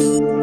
you